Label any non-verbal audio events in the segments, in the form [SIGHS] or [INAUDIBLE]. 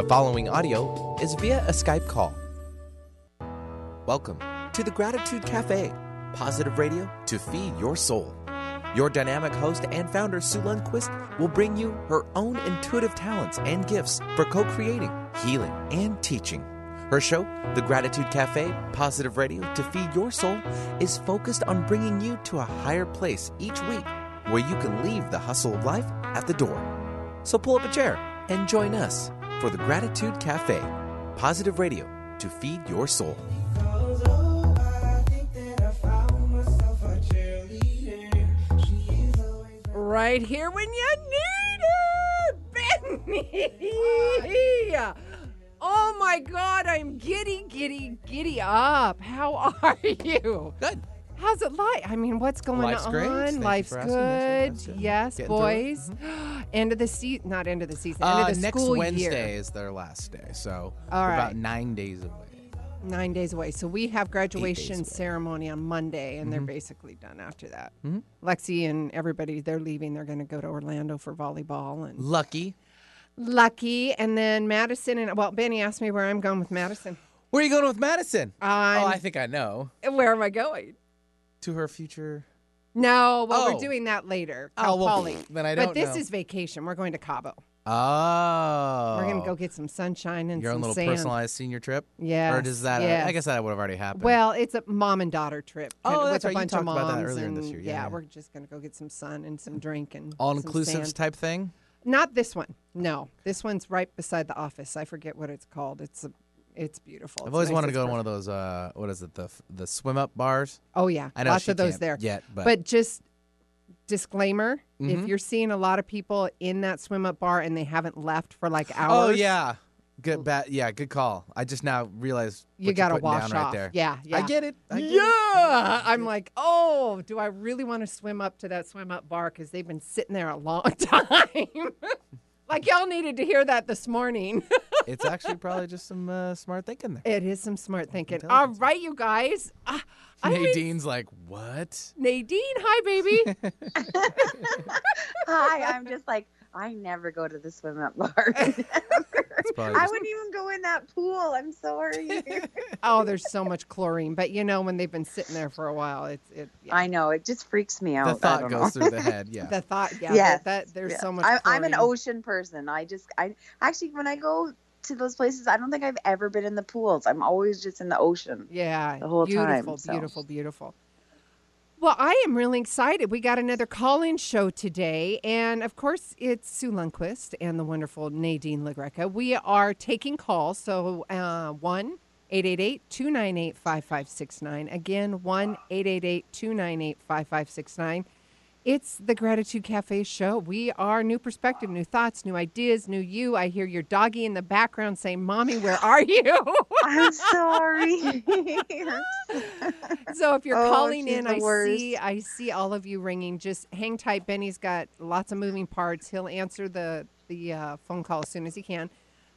The following audio is via a Skype call. Welcome to the Gratitude Cafe, positive radio to feed your soul. Your dynamic host and founder, Sue Lundquist, will bring you her own intuitive talents and gifts for co creating, healing, and teaching. Her show, The Gratitude Cafe, Positive Radio to Feed Your Soul, is focused on bringing you to a higher place each week where you can leave the hustle of life at the door. So pull up a chair and join us for The Gratitude Cafe, Positive Radio to Feed Your Soul. right here when you need it, Benny. Oh my God, I'm giddy, giddy, giddy up. How are you? Good. How's it like? I mean, what's going Life's on? great. Thank you Life's for asking. good. That's. Yes, Getting through it. boys. [GASPS] end of the season, not end of the season. End Uh, of the next school Wednesday year. is their last day, so All we're right. about nine days away. Nine days away. So we have graduation away. ceremony on Monday, and Mm-hmm. they're basically done after that. Lexi and everybody, they're leaving. They're going to go to Orlando for volleyball and Lucky. Lucky, and then Madison and well, Benny asked me where I'm going with Madison. Where are you going with Madison? I'm, oh, I think I know. where am I going? To her future. No, well, Oh. we're doing that later. Oh, well, Poly. then I But don't this know. is vacation. We're going to Cabo. Oh. We're gonna go get some sunshine and your own some little sand. personalized senior trip. Yeah, Or does that? yes. I guess that would have already happened. Well, it's a mom and daughter trip. Oh, kinda that's with right. a You bunch of talked about that moms earlier this year. Yeah, yeah. we're just gonna go get some sun and some drink and all some inclusive sand. type thing. Not this one. No, this one's right beside the office. I forget what it's called. It's a, it's beautiful. I've always nice. wanted to go to one of those. Uh, what is it? The the swim up bars. Oh yeah, I know lots of those there. yet, but- but just disclaimer: Mhm. if you're seeing a lot of people in that swim up bar and they haven't left for like hours, Oh yeah. Good. Bad. Yeah. Good call. I just now realized you got to wash off. right there. Yeah, yeah. I get it. I get it. yeah, I'm like, oh, do I really want to swim up to that swim up bar because they've been sitting there a long [LAUGHS] time? [LAUGHS] like y'all needed to hear that this morning. [LAUGHS] It's actually probably just some uh, smart thinking there. it is some smart thinking. All right, you guys. Uh, I'm Nadine's like, what? Nadine, hi, baby. [LAUGHS] Hi, I'm just like, I never go to the swim up bar. [LAUGHS] I wouldn't even go in that pool. I'm sorry. [LAUGHS] oh, there's so much chlorine, but you know when they've been sitting there for a while, it's it. Yeah. I know it just freaks me out. the thought goes know. through the head. Yeah. The thought. Yeah. Yes. That, that there's yeah. so much. I, I'm an ocean person. I just, I actually, when I go to those places, I don't think I've ever been in the pools. I'm always just in the ocean. Yeah, the whole time, beautiful, so. beautiful, beautiful. Well, I am really excited. We got another call-in show today, and of course, it's Sue Lundquist and the wonderful Nadine Lagreca. We are taking calls, so uh, one. 888-298-5569. Again, 1-888-298-5569. It's the Gratitude Cafe show. We are new perspective, new thoughts, new ideas, new you. I hear your doggy in the background saying, Mommy, where are you? I'm sorry. [LAUGHS] So if you're Oh, calling in, I worst. see I see all of you ringing. Just hang tight. Benny's got lots of moving parts. He'll answer the the uh, phone call as soon as he can,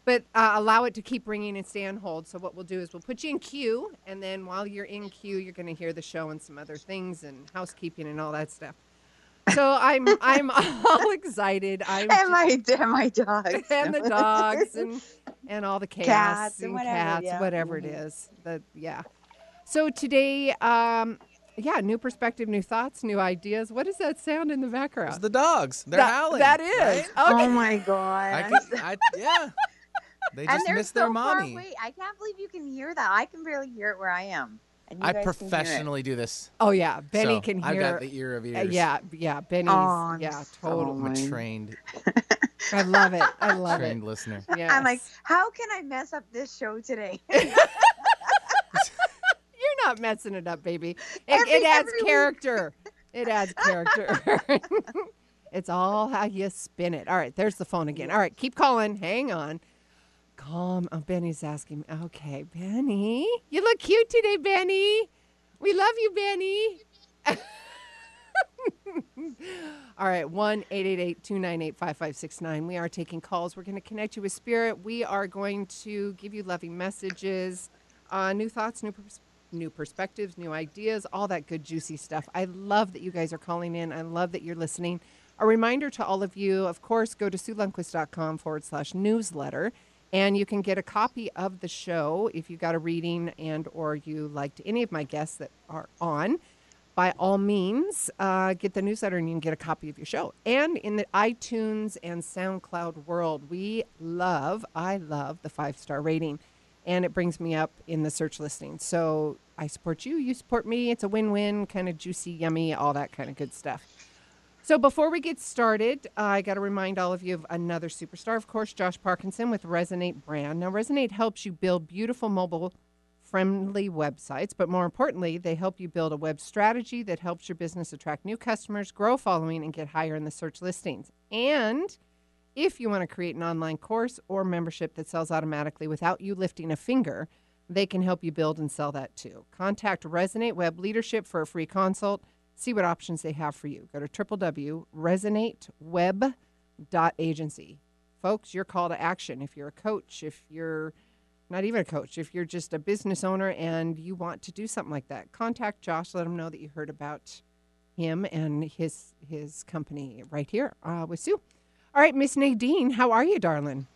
but uh, allow it to keep ringing and stay on hold. So what we'll do is we'll put you in queue, and then while you're in queue, you're going to hear the show and some other things and housekeeping and all that stuff. So I'm I'm all excited. I'm and my, and my dogs. [LAUGHS] and the dogs and and all the chaos Cats and and whatever, cats, yeah. whatever it Mhm. is. The yeah. So today, um, yeah, new perspective, new thoughts, new ideas. What does that sound in the It's background? the dogs. They're That- howling. That is right? okay. Oh my god. I can, I, yeah. They and just they're so their far mommy. away. I can't believe you can hear that. I can barely hear it where I am. And you I guys can hear it. professionally do this. oh yeah, Benny so can hear. I've got the ear of uh, ears. yeah, yeah, Benny's. Oh, yeah, so totally. I'm a trained, I love it. I love it. trained listener. [LAUGHS] Yes. I'm like, how can I mess up this show today? [LAUGHS] [LAUGHS] You're not messing it up, baby. It, Every- it adds every week. character. It adds character. it's all how you spin it. All right, there's the phone again. All right, keep calling. Hang on. Calm. Oh, Benny's asking. Okay, Benny. You look cute today, Benny. We love you, Benny. [LAUGHS] All right, 1 298 5569. We are taking calls. We're going to connect you with Spirit. We are going to give you loving messages, uh, new thoughts, new, new perspectives, new ideas, all that good, juicy stuff. I love that you guys are calling in. I love that you're listening. A reminder to all of you, of course, go to SueLundquist.com forward slash newsletter. And you can get a copy of the show if you got a reading and or you liked any of my guests that are on. By all means, uh, get the newsletter and you can get a copy of your show. And in the iTunes and SoundCloud world, we love, I love the five star rating, and it brings me up in the search listing. So I support you, you support me. It's a win win, kind of juicy, yummy, all that kind of good stuff. So before we get started, I got to remind all of you of another superstar, of course, Josh Parkinson with Resonate Brand. Now, Resonate helps you build beautiful mobile friendly websites, but more importantly, they help you build a web strategy that helps your business attract new customers, grow following, and get higher in the search listings. And if you want to create an online course or membership that sells automatically without you lifting a finger, they can help you build and sell that too. Contact Resonate Web Leadership for a free consult see what options they have for you. Go to www.resonateweb.agency. Folks, your call to action. If you're a coach, if you're not even a coach, if you're just a business owner and you want to do something like that, contact Josh. Let him know that you heard about him and his his company right here uh, with Sue. All right, Miss Nadine, how are you, darling?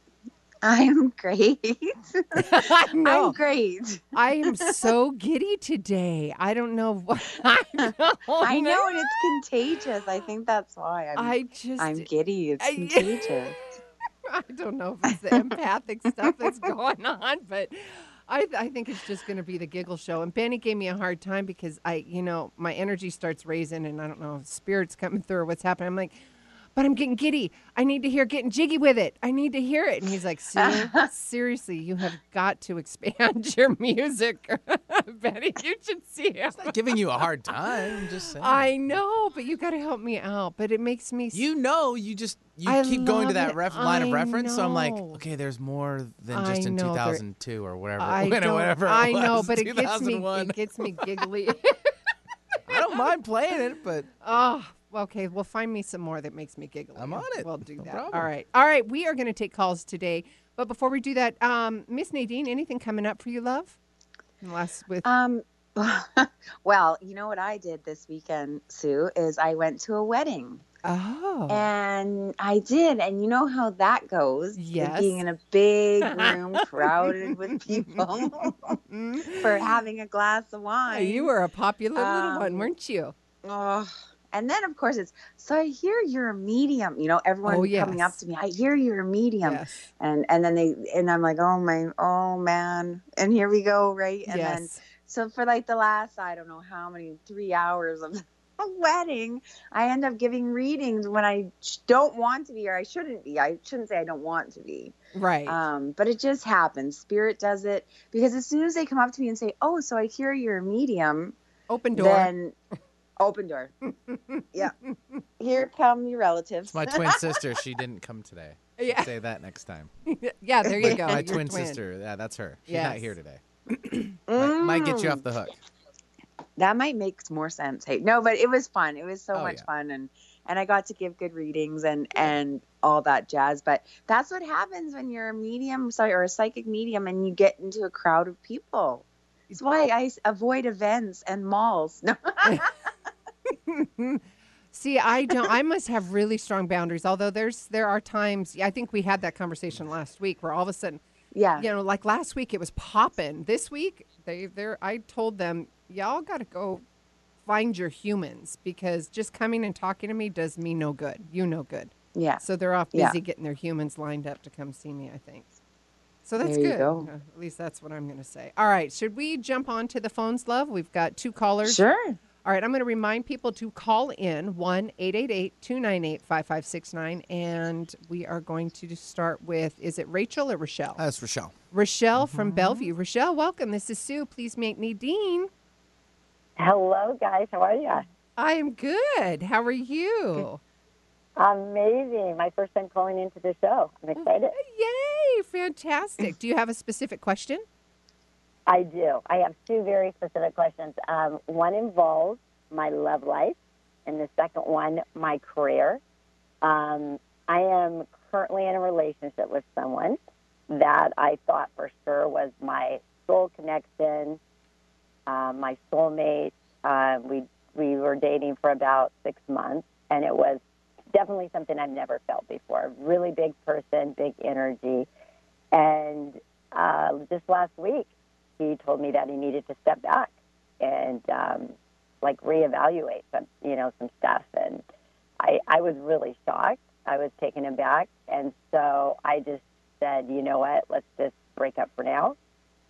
I'm great. [LAUGHS] I know. I'm great. I am so giddy today. I don't know [LAUGHS] what [LAUGHS] I know. I know, and it's contagious. I think that's why I'm. I just I'm giddy. It's I- contagious. I don't know if it's the empathic stuff that's going on, but I, I think it's just going to be the giggle show. And Benny gave me a hard time because I, you know, my energy starts raising, and I don't know if spirits coming through or what's happening. I'm like, but I'm getting giddy. I need to hear getting jiggy with it. I need to hear it. And he's like, [LAUGHS] seriously, you have got to expand [LAUGHS] your music. [LAUGHS] Betty, you should see him. Not giving you a hard time. I'm just saying. I know, but you got to help me out. But it makes me. you know, you just you I keep going to that ref, line of I reference. So I'm like, okay, there's more than I just in know, there- 2002 or whatever. I when- don't- whatever it I know, but it gets me it gets me giggly. I don't mind playing it, but oh, ah, well, okay. Well, find me some more that makes me giggle. I'm on it. We'll do No that. problem. All right. All right. We are going to take calls today, but before we do that, um, Miss Nadine, anything coming up for you, love? Unless with Um. [LAUGHS] well, you know what I did this weekend, Sue, is I went to a wedding. oh, And I did, and you know how that goes. Yes. Being in a big [LAUGHS] room crowded with people [LAUGHS] Mm. for having a glass of wine. you were a popular little one, Um, weren't you? Oh, and then of course it's so I hear you're a medium. You know, everyone Oh, coming up to me. I hear you're a medium, yes. and and then they and I'm like, oh my, oh man, and here we go, right? And then so for like the last I don't know how many three hours of [LAUGHS] a wedding, I end up giving readings when I don't want to be or I shouldn't be. I shouldn't say I don't want to be. right. Um, but it just happens. Spirit does it because as soon as they come up to me and say, "Oh, so I hear you're a medium," Open door. then [LAUGHS] open door. yeah. Here come your relatives. it's my twin sister. She didn't come today. [LAUGHS] yeah. Say that next time. [LAUGHS] yeah. There you My- go. My your twin, sister. Yeah, that's her. She's not here today. [CLEARS THROAT] Might, might get you Mm, off the hook. That might make more sense. Hey, no, but it was fun. It was so Oh, much yeah. fun, and and I got to give good readings and and all that jazz. But that's what happens when you're a medium, sorry, or a psychic medium, and you get into a crowd of people. That's why I avoid events and malls. [LAUGHS] [LAUGHS] See, I don't. I must have really strong boundaries. Although there's there are times. I think we had that conversation last week where all of a sudden, yeah. you know, like last week it was popping. This week they they're. I told them y'all got to go find your humans because just coming and talking to me does me no good. You no good. Yeah. So they're off Yeah. busy getting their humans lined up to come see me. I think. So that's There you good. go. Uh, At least that's what I'm going to say. All right. Should we jump on to the phones, love? We've got two callers. Sure. All right, I'm going to remind people to call in 1 888 298 5569. And we are going to start with is it Rachel or Rochelle? Uh, That's Rochelle. Rochelle mm-hmm. from Bellevue. Rochelle, welcome. This is Sue. Please make Nadine. Hello, guys. How are you? I am good. How are you? Amazing. My first time calling into the show. I'm excited. Yay, fantastic. Do you have a specific question? I do. I have two very specific questions. Um, one involves my love life, and the second one, my career. Um, I am currently in a relationship with someone that I thought for sure was my soul connection, uh, my soulmate. Uh, we we were dating for about six months, and it was definitely something I've never felt before. Really big person, big energy. And uh, just last week, he told me that he needed to step back and um, like reevaluate some, you know, some stuff. And I, I was really shocked. I was taken aback, and so I just said, you know what, let's just break up for now,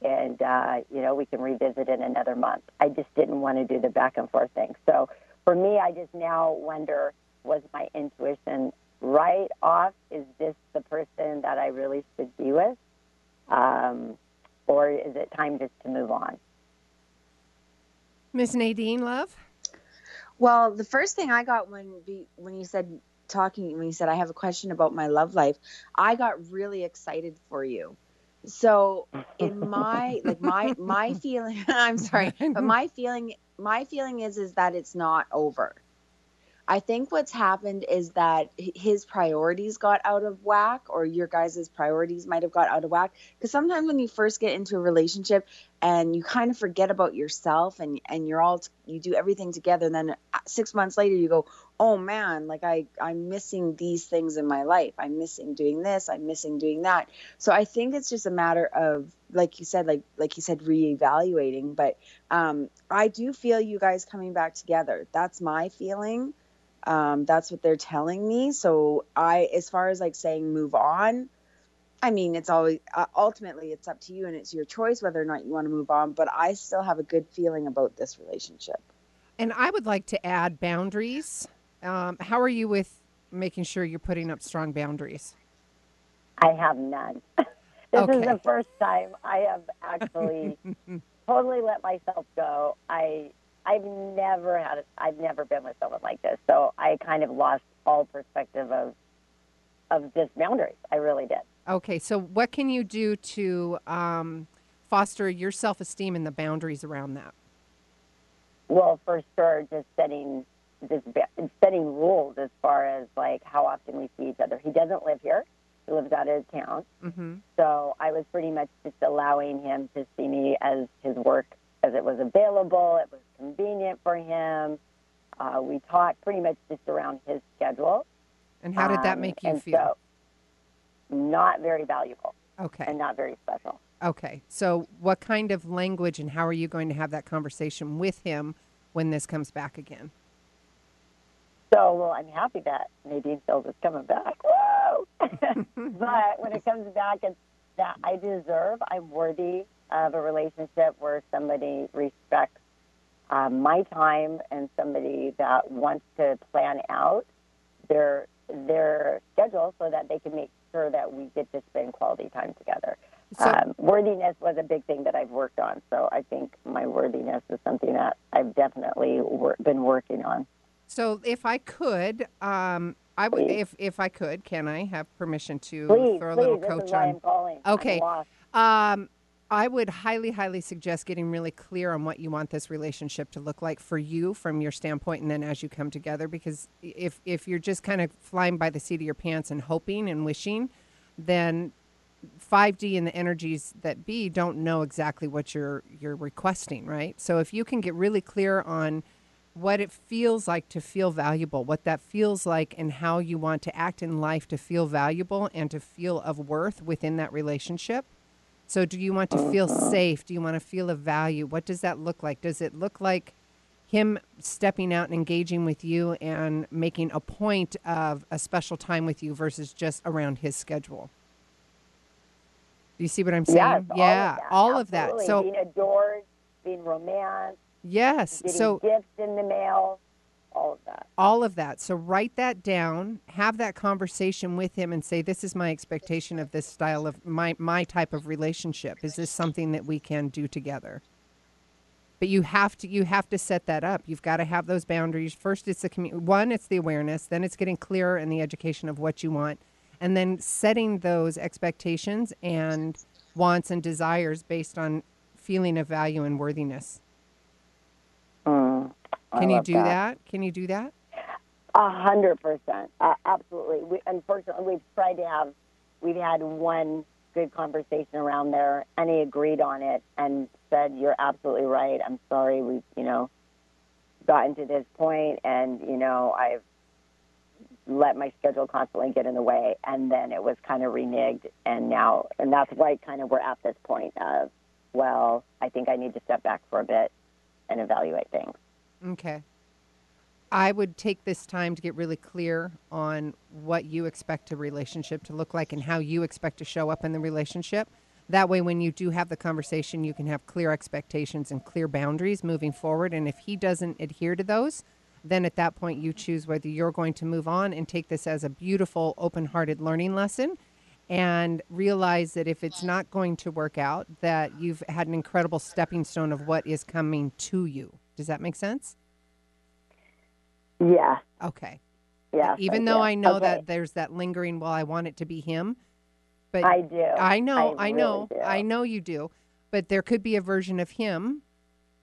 and uh, you know we can revisit in another month. I just didn't want to do the back and forth thing. So for me, I just now wonder, was my intuition right off? Is this the person that I really should be with? Um, or is it time just to move on? Miss Nadine, love. Well, the first thing I got when when you said talking when you said I have a question about my love life, I got really excited for you. So in my like my my [LAUGHS] feeling, [LAUGHS] I'm sorry, but my feeling my feeling is is that it's not over. I think what's happened is that his priorities got out of whack, or your guys' priorities might have got out of whack. Because sometimes when you first get into a relationship and you kind of forget about yourself and and you're all you do everything together, and then uh, six months later you go, oh man, like I I'm missing these things in my life. I'm missing doing this. I'm missing doing that. So I think it's just a matter of like you said, like like you said, reevaluating. But um, I do feel you guys coming back together. That's my feeling. Um, that's what they're telling me. So I, as far as like saying move on, I mean, it's always uh, ultimately it's up to you and it's your choice whether or not you want to move on. But I still have a good feeling about this relationship. And I would like to add boundaries. Um, how are you with making sure you're putting up strong boundaries? I have none. [LAUGHS] this Okay. is the first time I have actually [LAUGHS] totally let myself go. I I've never had I've never been with someone like this. So I kind of lost all perspective of of just boundaries. I really did. Okay, so what can you do to um, foster your self esteem and the boundaries around that? Well, for sure, just setting ba- setting rules as far as like how often we see each other. He doesn't live here; he lives out of town. Mm-hmm. So I was pretty much just allowing him to see me as his work as it was available. It was convenient for him. Uh, we talked pretty much just around his schedule. And how did that Um, make you feel? So not very valuable okay. and not very special. Okay. So, what kind of language and how are you going to have that conversation with him when this comes back again? So, well, I'm happy that Nadine feels it's coming back. Woo! [LAUGHS] but when it comes back, it's that I deserve, I'm worthy of a relationship where somebody respects uh, my time and somebody that wants to plan out their their schedule so that they can make sure that we get to spend quality time together. So- um, worthiness was a big thing that I've worked on, so I think my worthiness is something that I've definitely wor- been working on. So, if I could, um, I would, if if I could, can I have permission to Please, throw a please, little coach on? I'm calling. Okay. Um, I would highly, highly suggest getting really clear on what you want this relationship to look like for you from your standpoint, and then as you come together. Because if if you're just kind of flying by the seat of your pants and hoping and wishing, then 5D and the energies that be don't know exactly what you're you're requesting, right? So if you can get really clear on what it feels like to feel valuable, what that feels like, and how you want to act in life to feel valuable and to feel of worth within that relationship. So, do you want to feel uh-huh. safe? Do you want to feel of value? What does that look like? Does it look like him stepping out and engaging with you and making a point of a special time with you versus just around his schedule? Do you see what I'm saying? Yes, yeah, all all of of that. that. So, being adored, being romanced, yes. So, gifts in the mail, all of that. all of that. So write that down, have that conversation with him and say this is my expectation of this style of my my type of relationship. Is this something that we can do together? But you have to you have to set that up. You've got to have those boundaries. First it's the commu- one it's the awareness, then it's getting clearer in the education of what you want and then setting those expectations and wants and desires based on feeling of value and worthiness. Can you do that? Can you do that? A hundred percent, absolutely. We, unfortunately, we've tried to have, we've had one good conversation around there, and he agreed on it and said, "You're absolutely right. I'm sorry. We've, you know, gotten to this point, and you know, I've let my schedule constantly get in the way, and then it was kind of reneged, and now, and that's why kind of we're at this point of, well, I think I need to step back for a bit and evaluate things. Okay. I would take this time to get really clear on what you expect a relationship to look like and how you expect to show up in the relationship. That way, when you do have the conversation, you can have clear expectations and clear boundaries moving forward. And if he doesn't adhere to those, then at that point, you choose whether you're going to move on and take this as a beautiful, open hearted learning lesson and realize that if it's not going to work out, that you've had an incredible stepping stone of what is coming to you. Does that make sense? Yeah. Okay. Yeah. Even though I know that there's that lingering, well, I want it to be him. But I do. I know, I I, know, really. I know you do. But there could be a version of him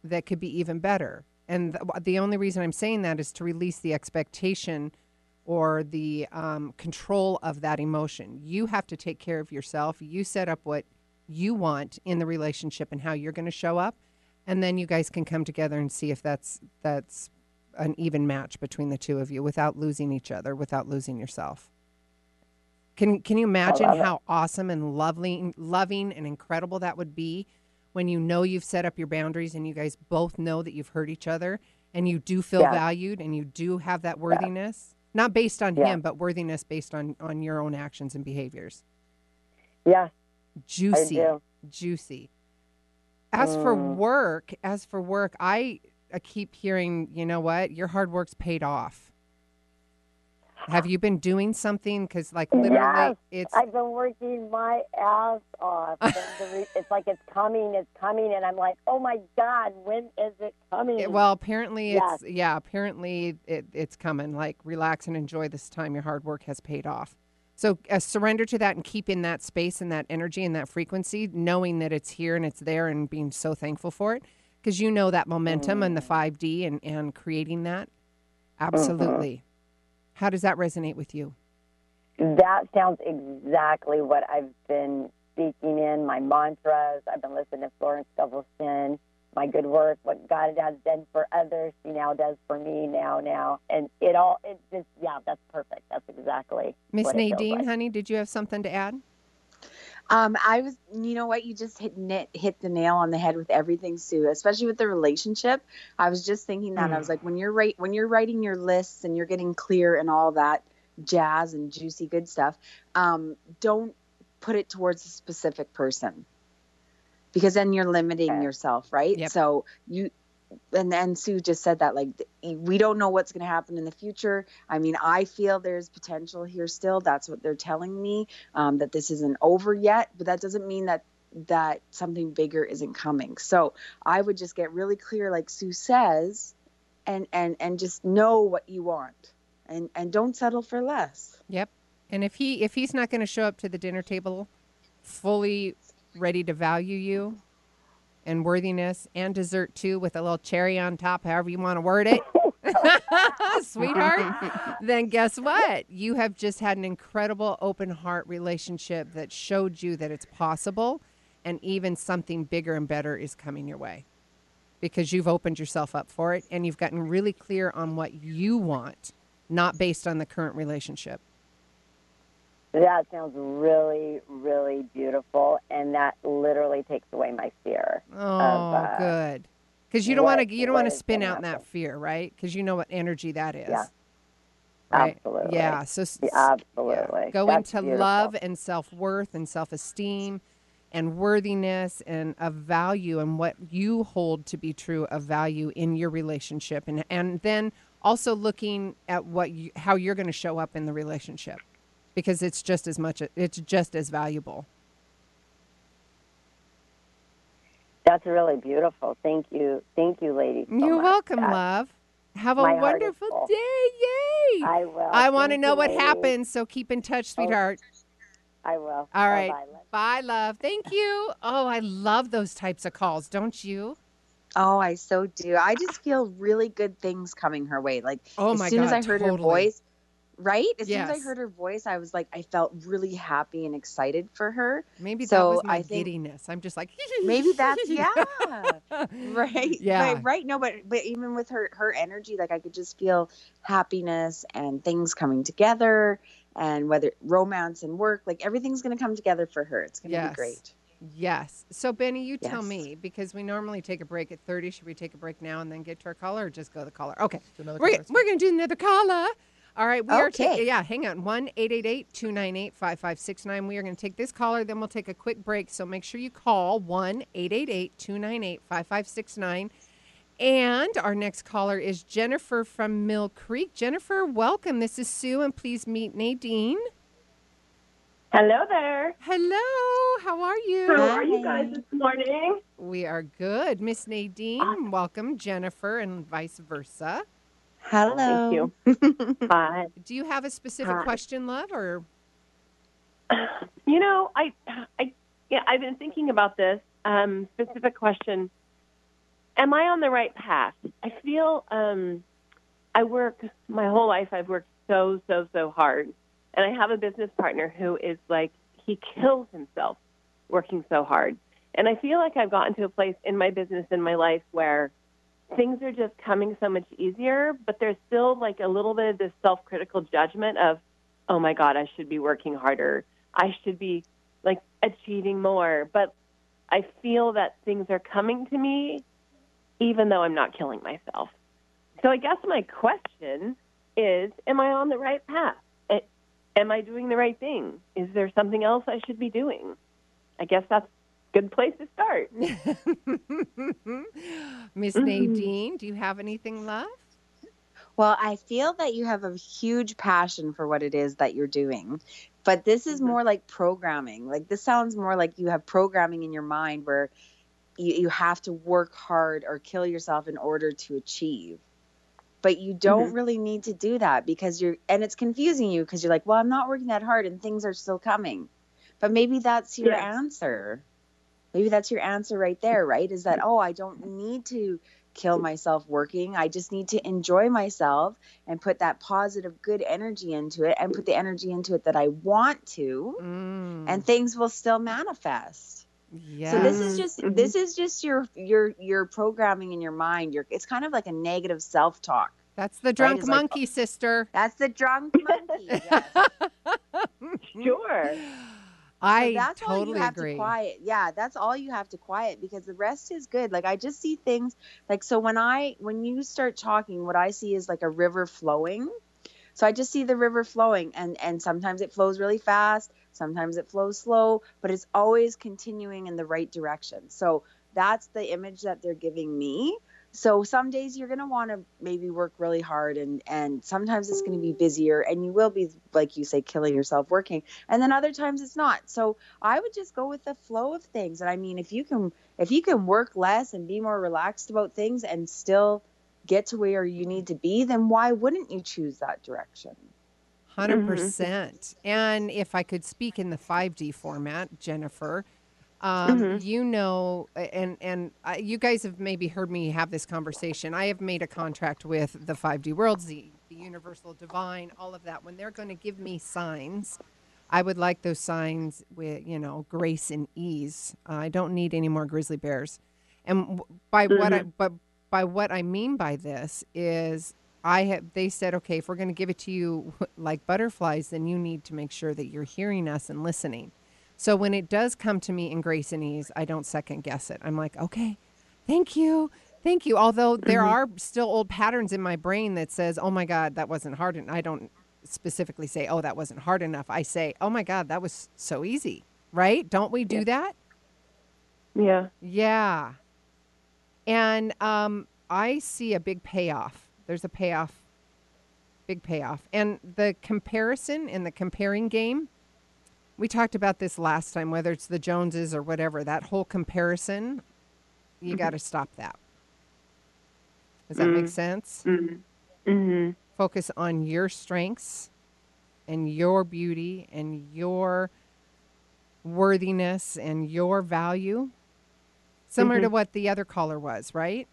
that could be even better. And th- the only reason I'm saying that is to release the expectation or the um, control of that emotion. You have to take care of yourself. You set up what you want in the relationship and how you're going to show up, and then you guys can come together and see if that's that's an even match between the two of you without losing each other, without losing yourself. Can can you imagine how awesome and lovely, loving and incredible that would be when you know you've set up your boundaries and you guys both know that you've hurt each other and you do feel Yeah. valued and you do have that worthiness, not based on Yeah. him, but worthiness based on on your own actions and behaviors. Yeah. Juicy, juicy. As for Mm. work, as for work, I, I keep hearing, you know what, your hard work's paid off. Have you been doing something? Because, like, literally, Yes, it's I've been working my ass off. [LAUGHS] re- it's like it's coming, it's coming, and I'm like, oh my god, when is it coming? it- well, apparently, Yes. it's yeah, apparently, it, it's coming. Like, relax and enjoy this time. Your hard work has paid off. So, uh, surrender to that and keep in that space and that energy and that frequency, knowing that it's here and it's there, and being so thankful for it, because you know that momentum and the Mm. five D and and creating that. Mm-hmm. Absolutely. How does that resonate with you? That sounds exactly what I've been speaking in my mantras. I've been listening to Florence Scovel Shinn, my good work, what God has done for others, He now does for me now, now, and it all. It just yeah, that's perfect. That's exactly Miss what it feels Nadine, like. honey, did you have something to add? Um, I was, you know what, you just hit hit, hit the nail on the head with everything, Sue. Especially with the relationship. I was just thinking that I was like, when you're right, when you're writing your lists and you're getting clear and all that jazz and juicy good stuff, um, don't put it towards a specific person because then you're limiting yourself, right? Yep. So you. And then Sue just said that, like, we don't know what's going to happen in the future. I mean, I feel there's potential here still. That's what they're telling me um, that this isn't over yet, but that doesn't mean that that something bigger isn't coming. So I would just get really clear, like Sue says, and and and just know what you want, and and don't settle for less. Yep. And if he if he's not going to show up to the dinner table fully ready to value you and worthiness and dessert too with a little cherry on top, however you want to word it. [LAUGHS] Sweetheart, then guess what? You have just had an incredible open heart relationship that showed you that it's possible and even something bigger and better is coming your way because you've opened yourself up for it and you've gotten really clear on what you want, not based on the current relationship. That sounds really, really beautiful, and that literally takes away my fear. Oh, uh, good. Because you don't want to you don't want to spin out in that fear, right? Because you know what energy that is. Yeah. Right? Absolutely. Yeah. So Yeah, absolutely. Go That's into beautiful. love and self worth and self esteem and worthiness and of value and what you hold to be true of value in your relationship and and then also looking at what you how you're going to show up in the relationship because it's just as much it's just as valuable. That's really beautiful. Thank you. Thank you, lady so You're much. welcome, That- love. Have a my heart is wonderful day. Yay. I will. I want to know you, what ladies. happens, so keep in touch, oh. sweetheart. I will. All right. Bye-bye. Love Thank you. Oh, I love those types of calls, don't you? Oh, I so do. I just feel really good things coming her way. Like Oh as my soon as I heard her voice, right? As soon as I heard her voice, I was like, I felt really happy and excited for her. Maybe that was my I think- giddiness. I'm just like [LAUGHS] Maybe that's yeah, [LAUGHS] right, Yeah. But, right. No, but but even with her her energy, like I could just feel happiness and things coming together, and whether romance and work, like everything's gonna come together for her. It's gonna Yes. be great. Yes. So Benny, you tell me because we normally take a break at 30. Should we take a break now and then get to our caller or just go to the caller? Okay. Do another We're, caller. we're going to do another caller. All right. We are taking, yeah, hang on. 1 888 298 5569. We are going to take this caller, then we'll take a quick break. So make sure you call 1 888 298 5569. And our next caller is Jennifer from Mill Creek. Jennifer, welcome. This is Sue, and please meet Nadine. Hello there. Hello. How are you? How are you guys this morning? We are good. Miss Nadine, welcome, Jennifer, and vice versa. Hello. Thank you. [LAUGHS] Hi. Do you have a specific Hi. question, love, or You know, I, I, yeah, I've been thinking about this um, specific question. Am I on the right path? I feel um, I work my whole life. I've worked so, so, so hard, and I have a business partner who is like he kills himself working so hard. And I feel like I've gotten to a place in my business in my life where things are just coming so much easier, but there's still like a little bit of this self-critical judgment of, oh my God, I should be working harder. I should be like achieving more. But I feel that things are coming to me even though I'm not killing myself. So I guess my question is, am I on the right path? Am I doing the right thing? Is there something else I should be doing? I guess that's good place to start. [LAUGHS] Miss Mhm. Nadine? Do you have anything, left? Well, I feel that you have a huge passion for what it is that you're doing. But this is Mhm. more like programming. Like this sounds more like you have programming in your mind where you, you have to work hard or kill yourself in order to achieve. But you don't Mhm. really need to do that because you're and it's confusing you because you're like, well, I'm not working that hard and things are still coming. But maybe that's your Yeah. answer. Maybe that's your answer right there, right? Is that, oh, I don't need to kill myself working. I just need to enjoy myself and put that positive, good energy into it and put the energy into it that I want to, Mm, and things will still manifest. yes. So this is just mhm. this is just your your your programming in your mind. Your it's kind of like a negative self talk. That's the drunk like- monkey, sister. That's the drunk monkey. Yes. [LAUGHS] Sure. I So that's all totally you have agree. to quiet. Yeah, that's all you have to quiet because the rest is good. Like I just see things like so when I when you start talking, what I see is like a river flowing. So I just see the river flowing and and sometimes it flows really fast, sometimes it flows slow, but it's always continuing in the right direction. So that's the image that they're giving me. So some days you're going to want to maybe work really hard and and sometimes it's going to be busier and you will be like you say killing yourself working and then other times it's not. So I would just go with the flow of things. And I mean, if you can, if you can work less and be more relaxed about things and still get to where you need to be, then why wouldn't you choose that direction? 100%. Mm-hmm. percent And if I could speak in the 5D format, Jennifer, um, Mhm. you know, and and you guys have maybe heard me have this conversation. I have made a contract with the 5D worlds, the, the universal divine, all of that. When they're going to give me signs, I would like those signs with, you know, grace and ease. Uh, I don't need any more grizzly bears. And by what I but by what I mean by this is I have they said, okay, if we're going to give it to you [LAUGHS] like butterflies, then you need to make sure that you're hearing us and listening. So when it does come to me in grace and ease, I don't second guess it. I'm like, okay, thank you. Thank you. Although there are still old patterns in my brain that says, "Oh my god, that wasn't hard." And I don't specifically say, "Oh, that wasn't hard enough." I say, "Oh my god, that was so easy." Right? Don't we do that? Yeah. Yeah. And um, I see a big payoff. There's a payoff, big payoff. And the comparison and the comparing game, we talked about this last time, whether it's the Joneses or whatever, that whole comparison, you got to stop that. Does that make Mm. sense? Mm-hmm. Mm-hmm. Focus on your strengths and your beauty and your worthiness and your value. Similar to Mhm. what the other caller was, right?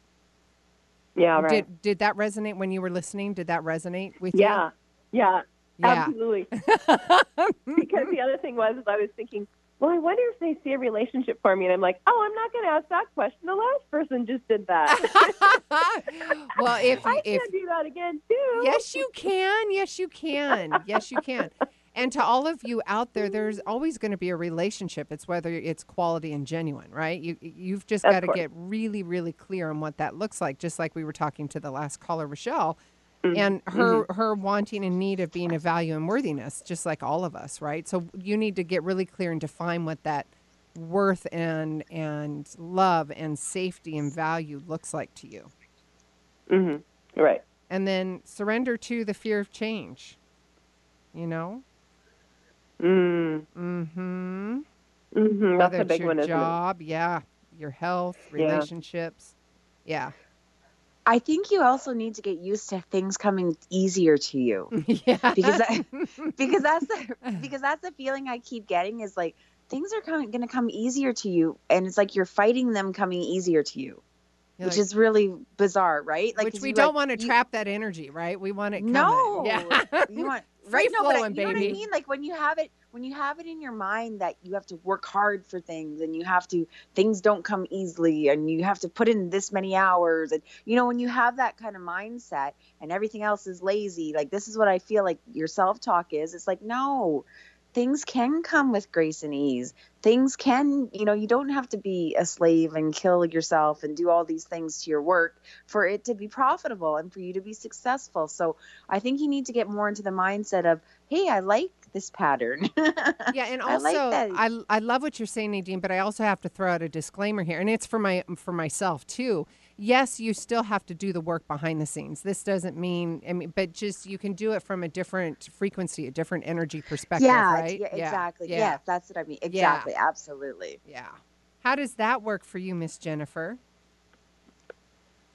Yeah. Right. Did did that resonate when you were listening? Did that resonate with you? yeah. Yeah. Yeah. Absolutely. [LAUGHS] because the other thing was, I was thinking, well, I wonder if they see a relationship for me, and I'm like, oh, I'm not going to ask that question. The last person just did that. [LAUGHS] [LAUGHS] well, if I if can't do that again too. yes, you can. Yes, you can. Yes, you can. And to all of you out there, there's always going to be a relationship. It's whether it's quality and genuine, right? You you've just got to get really, really clear on what that looks like. Just like we were talking to the last caller, Rochelle, Mm-hmm. and her her wanting and need of being of value and worthiness, just like all of us, right? So you need to get really clear and define what that worth and and love and safety and value looks like to you Mm-hmm. Right. and then surrender to the fear of change. You know? Mm. Mm-hmm. Mm-hmm. That's Whether a it's big your one, job, yeah, your health, Yeah. relationships. Yeah. I think you also need to get used to things coming easier to you. [LAUGHS] yeah. because I, [LAUGHS] because that's the [SIGHS] because that's the feeling I keep getting is like things are coming going to come easier to you and it's like you're fighting them coming easier to you You're which like- is really bizarre right like which we don't like, want to you- trap that energy, right? We want it coming. no Yeah. you want Free [LAUGHS] right, no, but I- flowing, you know what I baby. mean like when you have it when you have it in your mind that you have to work hard for things and you have to things don't come easily and you have to put in this many hours and you know when you have that kind of mindset and everything else is lazy like this is what i feel like your self-talk is it's like no things can come with grace and ease. Things can you know you don't have to be a slave and kill yourself and do all these things to your work for it to be profitable and for you to be successful. So i think you need to get more into the mindset of hey i like this pattern [LAUGHS] Yeah, and I also like. I, I love what you're saying, Nadine, but I also have to throw out a disclaimer here, and it's for my for myself too. Yes, you still have to do the work behind the scenes. This doesn't mean I mean, but just you can do it from a different frequency, a different energy perspective, yeah, right? yeah exactly Yeah. yes that's what i mean exactly absolutely Yeah. How does that work for you, Miss Jennifer?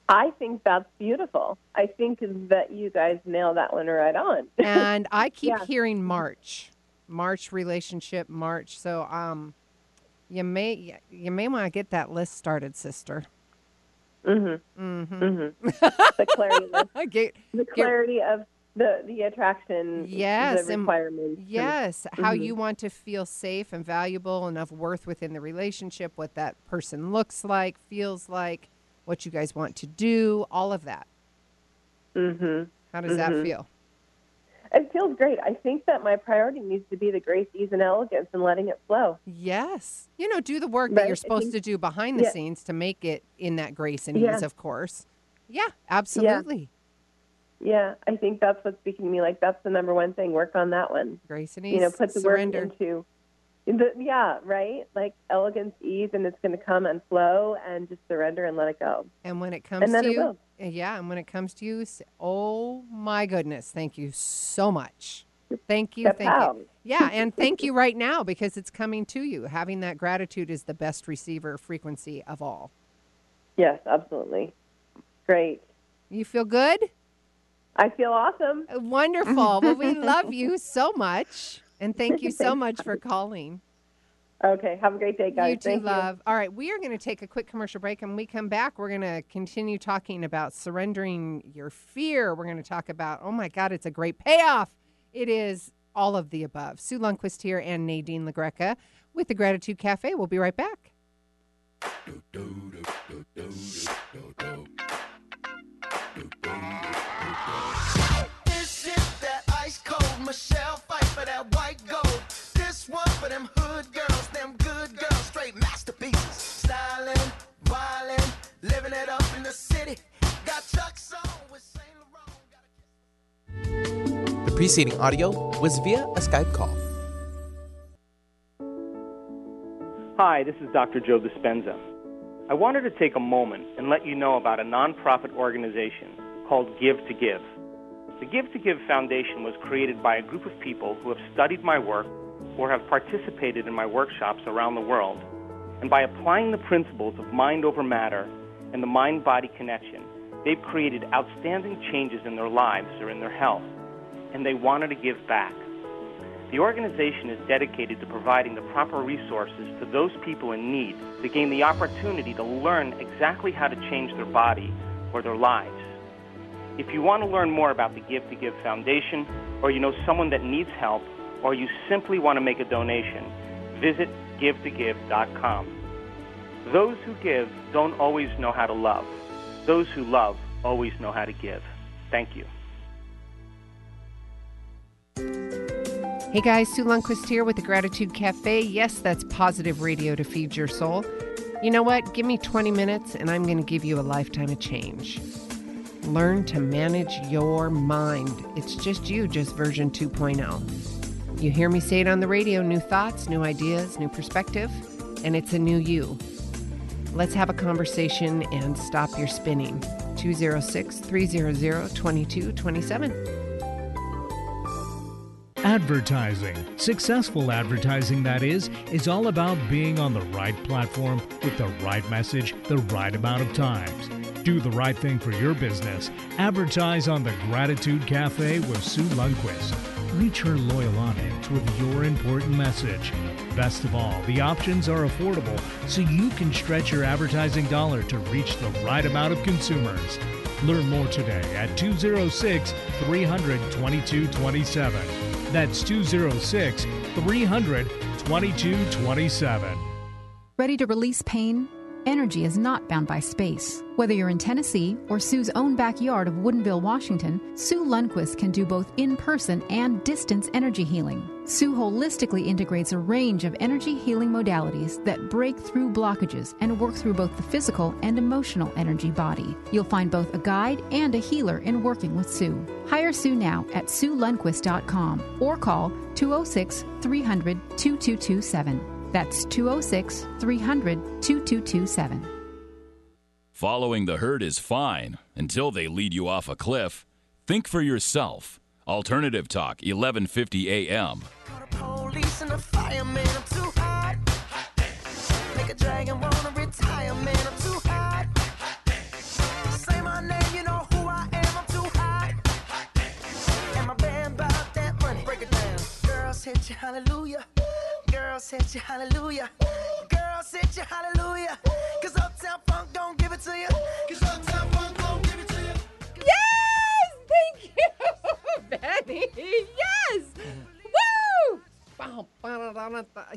I think that's beautiful. I think that you guys nailed that one right on. [LAUGHS] and I keep Yeah. hearing March, March relationship, March. So um, you may you may want to get that list started, sister. mm-hmm. Mm-hmm. Mm-hmm. [LAUGHS] the clarity, of, [LAUGHS] Get, the clarity of the the attraction, Yes, the and- requirements. yes, how Mhm. you want to feel safe and valuable and of worth within the relationship, what that person looks like, feels like, what you guys want to do, all of that. Mm-hmm. How does that Mhm. feel? It feels great. I think that my priority needs to be the grace, ease, and elegance, and letting it flow. Yes. You know, do the work that you're supposed think- to do behind the yeah. scenes to make it in that grace and Yeah. ease, of course. Yeah, absolutely. Yeah, I think that's what's speaking to me. Like that's the number one thing. Work on that one. Grace and ease. You know, put the surrender. work into. The, yeah, right. Like elegance, ease, and it's going to come and flow, and just surrender and let it go. And when it comes And then to it you, will. yeah, and when it comes to you, oh my goodness, thank you so much. Thank you, thank you. Yeah, and thank you right now because it's coming to you. Having that gratitude is the best receiver frequency of all. Yes, absolutely. Great. You feel good? I feel awesome. Uh, Wonderful. well, we love you so much. And [LAUGHS] thank you so much for calling. Okay, have a great day, guys. you too, Thank love. All right, we are going to take a quick commercial break. And when we come back, we're going to continue talking about surrendering your fear. We're going to talk about, oh my God, it's a great payoff. It is all of the above. Sue Lundquist here and Nadine LaGreca with the Gratitude Cafe. We'll be right back. A The preceding audio was via a Skype call. Hi, this is Dr. Joe Dispenza. I wanted to take a moment and let you know about a nonprofit organization called Give to Give. The Give to Give Foundation was created by a group of people who have studied my work or have participated in my workshops around the world. And by applying the principles of mind over matter and the mind body connection, they've created outstanding changes in their lives or in their health. And they wanted to give back. The organization is dedicated to providing the proper resources to those people in need to gain the opportunity to learn exactly how to change their body or their lives. If you want to learn more about the Give to Give Foundation or you know someone that needs help, or you simply want to make a donation, visit givetogive.com. Those who give don't always know how to love. Those who love always know how to give. Thank you. Hey guys, Sue Lundquist here with the Gratitude Cafe. Yes, that's positive radio to feed your soul. You know what? Give me 20 minutes and I'm going to give you a lifetime of change. Learn to manage your mind. It's just you, just version 2.0. You hear me say it on the radio new thoughts, new ideas, new perspective, and it's a new you. Let's have a conversation and stop your spinning. 206 300 2227. Advertising, successful advertising that is, is all about being on the right platform with the right message the right amount of times. Do the right thing for your business. Advertise on the Gratitude Cafe with Sue Lundquist. Reach her loyal audience with your important message. Best of all, the options are affordable so you can stretch your advertising dollar to reach the right amount of consumers. Learn more today at 206 300 2227. That's 206 300 2227. Ready to release pain? Energy is not bound by space. Whether you're in Tennessee or Sue's own backyard of Woodinville, Washington, Sue Lundquist can do both in person and distance energy healing. Sue holistically integrates a range of energy healing modalities that break through blockages and work through both the physical and emotional energy body. You'll find both a guide and a healer in working with Sue. Hire Sue now at SueLundquist.com or call 206 300 2227. That's 206 300 2227. Following the herd is fine until they lead you off a cliff. Think for yourself. Alternative Talk, 1150 AM. Police and the fireman, I'm too hot. Make a dragon wanna retire, man, I'm too hot. Say my name, you know who I am, I'm too hot. And my band about that money, break it down. Girls hit you, hallelujah. Girls hit you, hallelujah. Girls hit you, hallelujah. Cause Uptown Funk don't give it to you. Cause Uptown Funk don't give it to you. Yes! Thank you, [LAUGHS] Benny. Yes! Woo!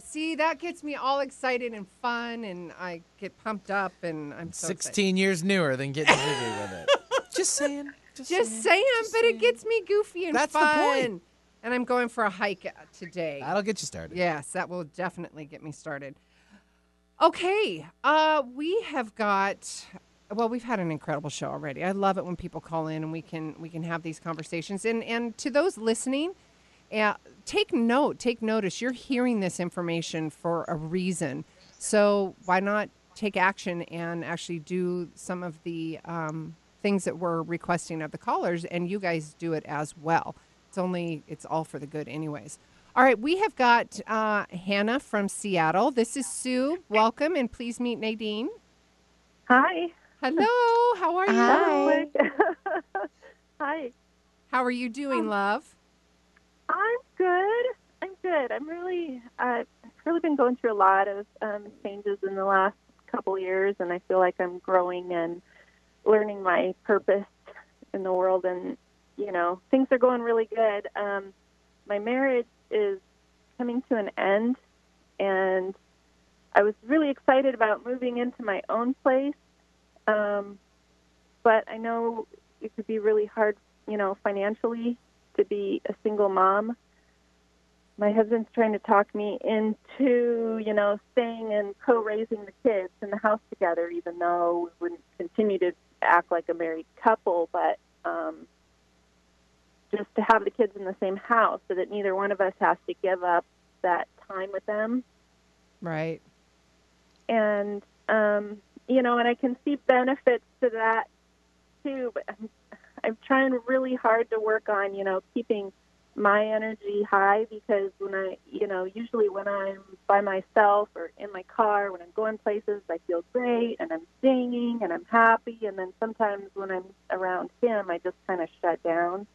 See, that gets me all excited and fun, and I get pumped up, and I'm so excited. 16 years newer than getting jiggy with it. [LAUGHS] Just saying. Just, Just saying, but it gets me goofy and That's the fun. point. And I'm going for a hike today. That'll get you started. Yes, that will definitely get me started. Okay, uh, we have got. Well, we've had an incredible show already. I love it when people call in and we can we can have these conversations. And and to those listening, uh, take note, take notice. You're hearing this information for a reason. So why not take action and actually do some of the um, things that we're requesting of the callers, and you guys do it as well. It's only it's all for the good, anyways. All right, we have got uh, Hannah from Seattle. This is Sue. Welcome, and please meet Nadine. Hi. Hello, how are you? Hi. [LAUGHS] Hi. How are you doing, love? I'm good. I'm good. I'm really, uh, I've really been going through a lot of um, changes in the last couple years, and I feel like I'm growing and learning my purpose in the world. And you know, things are going really good. Um, my marriage is coming to an end, and I was really excited about moving into my own place. Um, but I know it could be really hard, you know, financially to be a single mom. My husband's trying to talk me into, you know, staying and co-raising the kids in the house together, even though we wouldn't continue to act like a married couple, but um, just to have the kids in the same house so that neither one of us has to give up that time with them. Right. And um, you know, and I can see benefits to that too. But I'm, I'm trying really hard to work on, you know, keeping my energy high because when I, you know, usually when I'm by myself or in my car, when I'm going places, I feel great and I'm singing and I'm happy. And then sometimes when I'm around him, I just kind of shut down.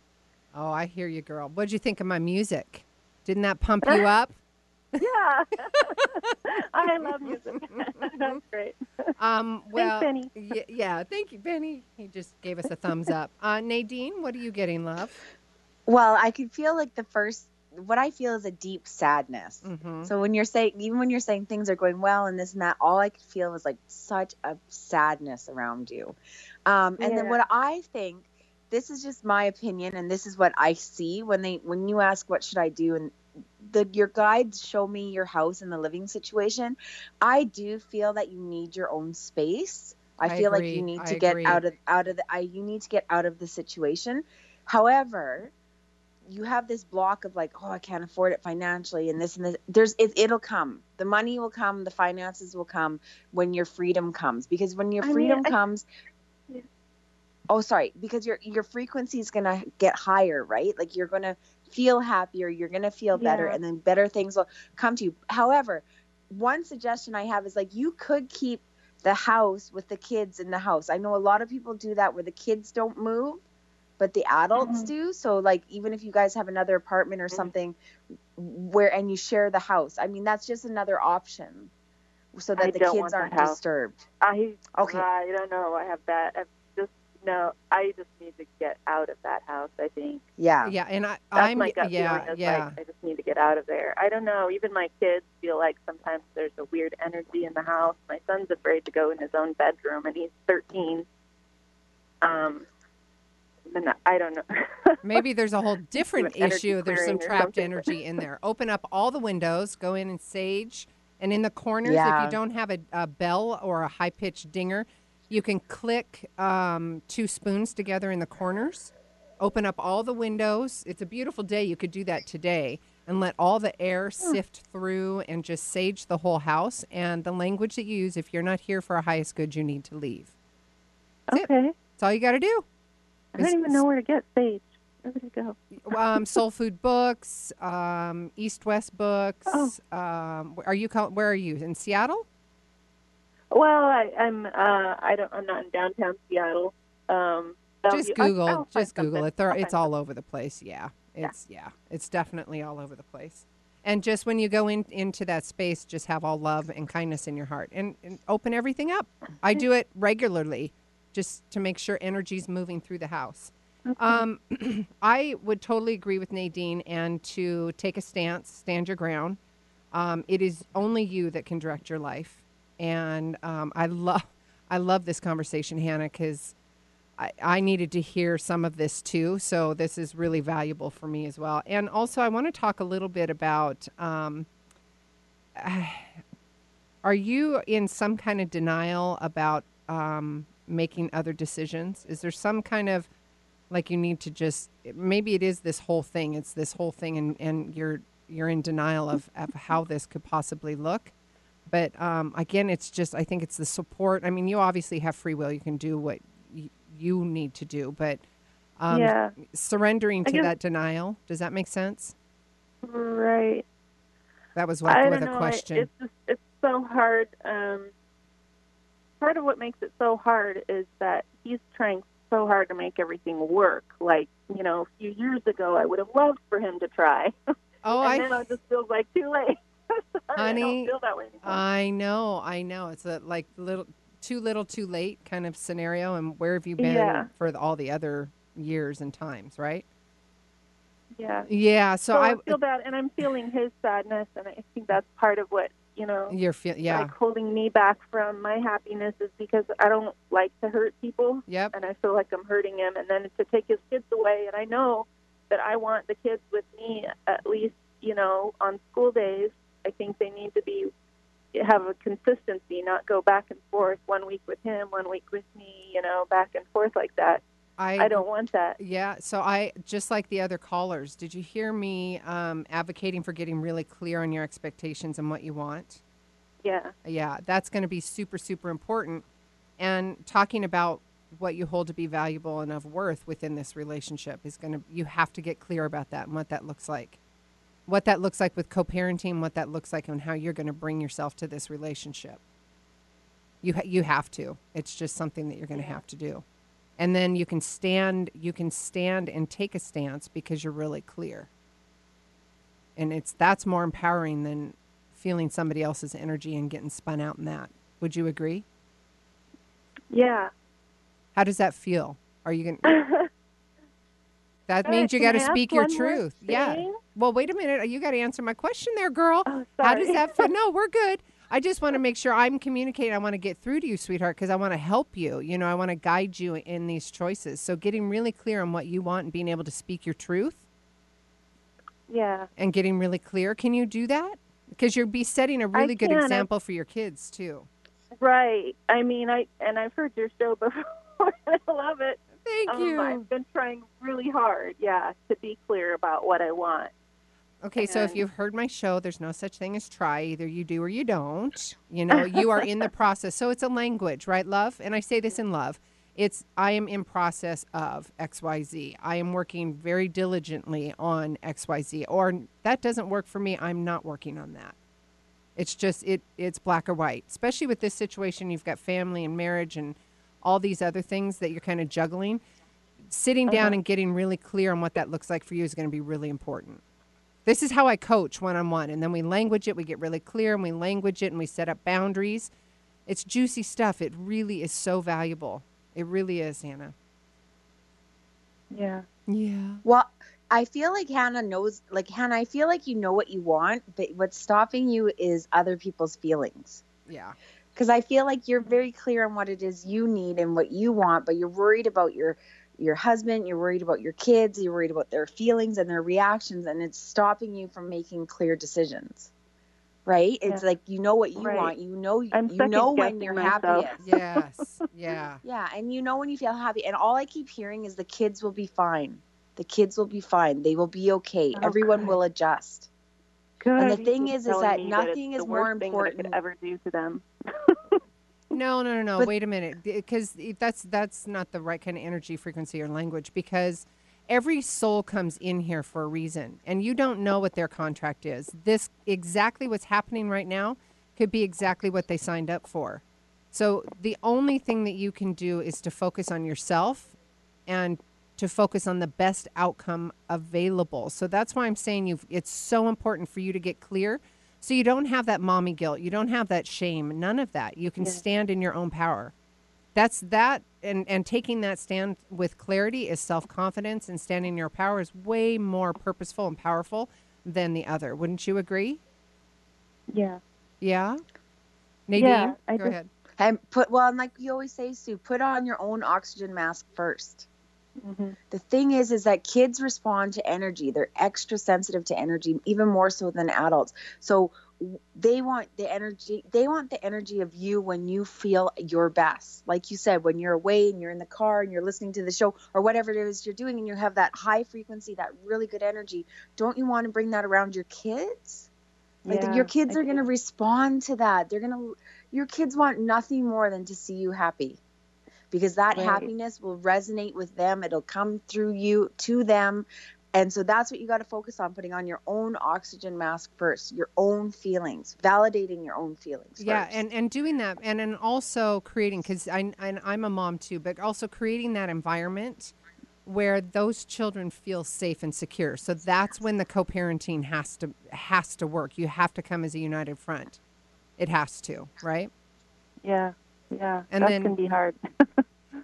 Oh, I hear you, girl. What'd you think of my music? Didn't that pump you up? [LAUGHS] Yeah, [LAUGHS] I love music. [LAUGHS] That's great. Um, well, Benny. y- yeah, thank you, Benny. He just gave us a thumbs up. Uh, Nadine, what are you getting, love? Well, I could feel like the first what I feel is a deep sadness. Mhm. So when you're saying even when you're saying things are going well and this and that, all I could feel was like such a sadness around you. Um, and then what I think, this is just my opinion, and this is what I see when they when you ask what should I do and the your guides show me your house and the living situation. I do feel that you need your own space. I, I feel like you need I to get agree. out of out of the I you need to get out of the situation. However, you have this block of like, oh, I can't afford it financially, and this and this. There's it, it'll come. The money will come. The finances will come when your freedom comes. Because when your I mean, freedom I- comes, Yeah. Oh, sorry, because your your frequency is gonna get higher, right? Like you're gonna feel happier. You're gonna feel better, Yeah. and then better things will come to you. However, one suggestion I have is like you could keep the house with the kids in the house. I know a lot of people do that where the kids don't move, but the adults Mhm. do. So like even if you guys have another apartment or something where and you share the house. I mean that's just another option. So that I the kids aren't house. disturbed. I Okay. I don't know. I have that. I've just no. I just need to get out of that house. I think Yeah. Yeah, and I, that's I'm my gut yeah, feeling. Is yeah. like I just need to get out of there. I don't know. Even my kids feel like sometimes there's a weird energy in the house. My son's afraid to go in his own bedroom, and he's 13. Um, and I don't know. [LAUGHS] Maybe there's a whole different issue. There's some trapped energy in there. Open up all the windows, go in and sage, and in the corners, if you don't have a, a bell or a high pitched dinger, you can click um, two spoons together in the corners. Open up all the windows. It's a beautiful day. You could do that today and let all the air sift through and just sage the whole house. And the language that you use, if you're not here for our highest good, you need to leave. That's it. okay. That's all you got to do. I don't even know where to get sage. Where it go? um, Soul Food Books, um, East West Books. Oh. Um, are you? call- Where are you? In Seattle? Well, I, I'm. Uh, I don't. I'm not in downtown Seattle. Um, Just Google. I'll just Google something. it. There, it's all over the place. Yeah, it's yeah. it's definitely all over the place. And just when you go in into that space, just have all love and kindness in your heart, and, and open everything up. I do it regularly, just to make sure energy's moving through the house. Um, [CLEARS THROAT] I would totally agree with Nadine and to take a stance, stand your ground. Um, it is only you that can direct your life, and um, I love, I love this conversation, Hannah, because I, I needed to hear some of this too. So this is really valuable for me as well. And also, I want to talk a little bit about. Um, [SIGHS] are you in some kind of denial about um, making other decisions? Is there some kind of like you need to just maybe it is this whole thing it's this whole thing and, and you're you're in denial of, of how this could possibly look but um, again it's just i think it's the support i mean you obviously have free will you can do what y- you need to do but um, Yeah. surrendering to guess- that denial does that make sense Right. that was what don't with a know. I- question It's just it's so hard. Um, part of what makes it so hard is that he's trying so hard to make everything work. Like you know, a few years ago, I would have loved for him to try. [LAUGHS] oh and i now it just feels like too late. Sorry, [LAUGHS] I Honey, don't feel that way anymore. I know, I know. It's a like little too little, too late kind of scenario. And where have you been Yeah. for the, all the other years and times, right? yeah. Yeah. So, So I, I feel bad, and I'm feeling his sadness, and I think that's part of what you know. you're feel, yeah, like holding me back from my happiness is because I don't like to hurt people. Yep. And I feel like I'm hurting him. And then to take his kids away, and I know that I want the kids with me at least, you know, on school days. I think they need to be have a consistency, not go back and forth one week with him, one week with me, you know, back and forth like that. I, I don't want that. Yeah. So I just like the other callers. Did you hear me um, advocating for getting really clear on your expectations and what you want? Yeah. Yeah, that's going to be super, super important. And talking about what you hold to be valuable and of worth within this relationship is going to, you have to get clear about that and what that looks like. What that looks like with co parenting, what that looks like, and how you're going to bring yourself to this relationship. You, ha- you have to. It's just something that you're going to have to do. And then you can stand, you can stand and take a stance because you're really clear. And it's that's more empowering than feeling somebody else's energy and getting spun out in that. Would you agree? Yeah. How does that feel? Are you going [LAUGHS] to That means you got to speak your truth. Yeah. Well, wait a minute. You got to answer my question there, girl. How does Oh, that feel? [LAUGHS] No, we're good. I just want to make sure I'm communicating. I want to get through to you, sweetheart, because I want to help you. You know, I want to guide you in these choices. So, getting really clear on what you want and being able to speak your truth Yeah. and getting really clear. Can you do that? Because you'll be setting a really good can. I- example for your kids, too. Right. I mean, I and I've heard your show [LAUGHS] before. I love it. Thank um, you. I've been trying really hard, yeah, to be clear about what I want. Okay, so if you've heard my show, there's no such thing as try. Either you do or you don't. You know, you are in the [LAUGHS] process. So it's a language, right, love? And I say this in love. It's I am in process of XYZ. I am working very diligently on XYZ. Or that doesn't work for me. I'm not working on that. It's just it it's black or white. Especially with this situation, you've got family and marriage and all these other things that you're kind of juggling. Sitting down Uh-huh. and getting really clear on what that looks like for you is going to be really important. This is how I coach one on one. And then we language it, we get really clear and we language it and we set up boundaries. It's juicy stuff. It really is so valuable. It really is, Hannah. Yeah. Yeah. Well, I feel like Hannah knows, like Hannah, I feel like you know what you want, but what's stopping you is other people's feelings. Yeah. Because I feel like you're very clear on what it is you need and what you want, but you're worried about your your husband, you're worried about your kids, you're worried about their feelings and their reactions, and it's stopping you from making clear decisions. Right? It's like you know what you Right. want. You know I'm you know when you're myself. happiest. Yes. Yeah. [LAUGHS] Yeah, and you know when you feel happy, and all I keep hearing is the kids will be fine. The kids will be fine. They will be okay. Oh, Everyone good. will adjust. Good. And the thing is, is that nothing it's is the more worst thing that I important. could ever do to them. [LAUGHS] No, no, no, no. But- Wait a minute, because that's that's not the right kind of energy, frequency, or language. Because every soul comes in here for a reason, and you don't know what their contract is. This exactly what's happening right now could be exactly what they signed up for. So the only thing that you can do is to focus on yourself and to focus on the best outcome available. So that's why I'm saying you it's so important for you to get clear so you don't have that mommy guilt, you don't have that shame, none of that. You can Yeah. stand in your own power. That's that and and taking that stand with clarity is self-confidence and standing in your power is way more purposeful and powerful than the other. Wouldn't you agree? Yeah. Yeah? Nadine, Yeah, I go just- ahead. And put well, and like you always say, Sue, put on your own oxygen mask first. Hmm The thing is, is that kids respond to energy. They're extra sensitive to energy, even more so than adults. So they want the energy. They want the energy of you when you feel your best. Like you said, when you're away and you're in the car and you're listening to the show or whatever it is you're doing, and you have that high frequency, that really good energy. Don't you want to bring that around your kids? Like Yeah, your kids are going to respond to that. They're going to. Your kids want nothing more than to see you happy because that Right. happiness will resonate with them. It'll come through you to them. And so that's what you got to focus on putting on your own oxygen mask first, your own feelings, validating your own feelings. Yeah, first. and, and doing that, and then also creating, because I and I'm a mom too, but also creating that environment where those children feel safe and secure. So that's when the co-parenting has to has to work. You have to come as a united front. It has to, right? Yeah. Yeah. And that then- can be hard.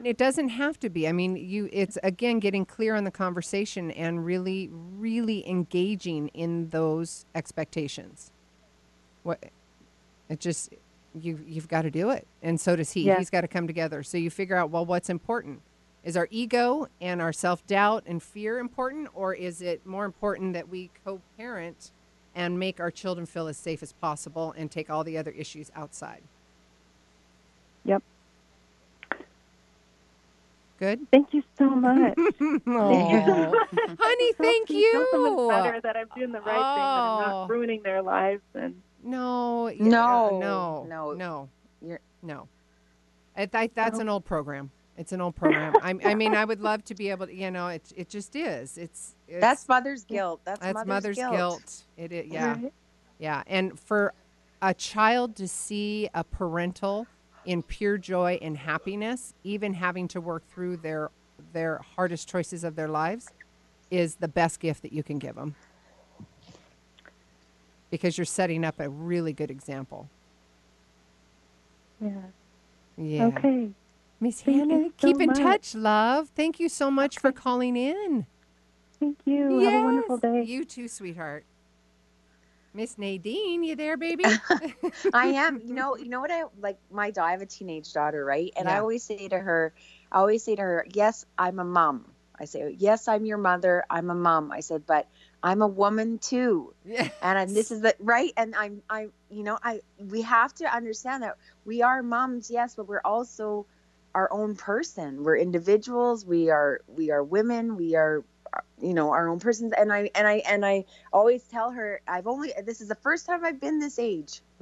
It doesn't have to be. I mean, you it's again getting clear on the conversation and really really engaging in those expectations. What it just you you've got to do it. And so does he. Yeah. He's got to come together. So you figure out well what's important. Is our ego and our self-doubt and fear important or is it more important that we co-parent and make our children feel as safe as possible and take all the other issues outside? Yep. Good? Thank you so much. [LAUGHS] Aw. Honey, thank Helps me feel you. much better that I'm doing the right thing, that I'm Oh. not ruining their lives, and No, yeah, No, no, no. no, You're- no. I, I, that's No. an old program. It's an old program. I, I mean, I would love to be able to, you know, it, it just is. It's, it's that's mother's guilt. That's, that's mother's, mother's guilt. guilt. It, is yeah, Right. yeah. And for a child to see a parental in pure joy and happiness, even having to work through their their hardest choices of their lives, is the best gift that you can give them. Because you're setting up a really good example. yeah. Yeah. Okay. Miss Hannah, so keep in much. touch, love. Thank you so much for calling in. Thank you. Have a wonderful day. You too, sweetheart. Miss Nadine, you there, baby? [LAUGHS] I am. You [LAUGHS] know, you know what I like my I have a teenage daughter, right? And I always say to her, I always say to her, "Yes, I'm a mom." I say, "Yes, I'm your mother. I'm a mom." I said, "But I'm a woman too." Yeah. And I, this is the right and I'm I you know, I we have to understand that we are moms, yes, but we're also our own person. We're individuals. We are we are women. We are you know our own persons and i and i and i always tell her i've only this is the first time i've been this age. [LAUGHS] [LAUGHS]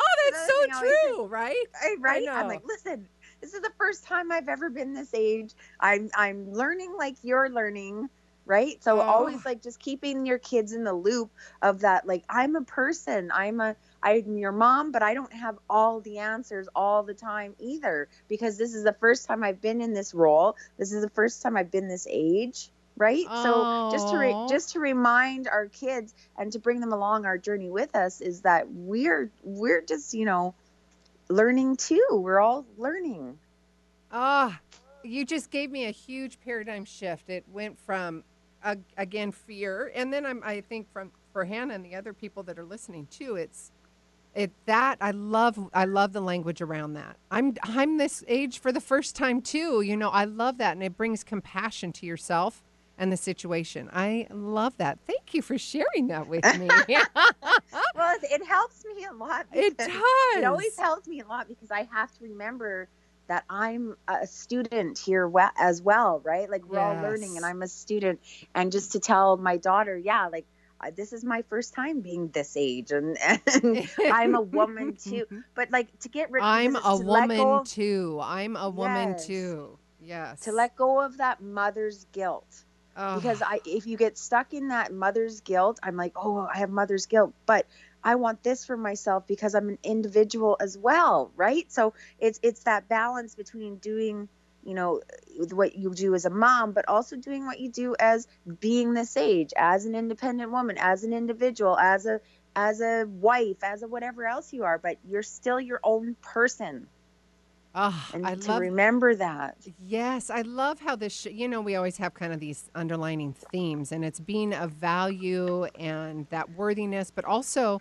Oh, that's so thing I say- true, right? I, right? I'm like listen this is the first time i've ever been this age. I'm i'm learning like you're learning right? So Oh. always like just keeping your kids in the loop of that like i'm a person i'm a i'm your mom but i don't have all the answers all the time either because this is the first time i've been in this role. This is the first time i've been this age right? So just to re- just to remind our kids and to bring them along our journey with us is that we're we're just you know learning too. We're all learning. Ah, you just gave me a huge paradigm shift. It went from uh, again fear, and then I'm, I think from for Hannah and the other people that are listening too. It's it that I love. I love the language around that. I'm I'm this age for the first time too. You know, I love that, and it brings compassion to yourself and the situation. I love that. Thank you for sharing that with me. [LAUGHS] [LAUGHS] well it, it helps me a lot It does. it always helps me a lot because i have to remember that i'm a student here as well right like we're all learning and i'm a student and just to tell my daughter yeah like uh, this is my first time being this age and, [LAUGHS] and [LAUGHS] i'm a woman too but like to get rid I'm a woman of- too. I'm a woman Yes. too. Yes. to let go of that mother's guilt because I if you get stuck in that mother's guilt, I'm like, oh, I have mother's guilt, but I want this for myself because I'm an individual as well, right? So it's it's that balance between doing, you know, what you do as a mom, but also doing what you do as being this age, as an independent woman, as an individual, as a as a wife, as a whatever else you are, but you're still your own person. Ah, and I to love remember that. Yes, I love how this. Sh- you know, we always have kind of these underlining themes, and it's being of value and that worthiness, but also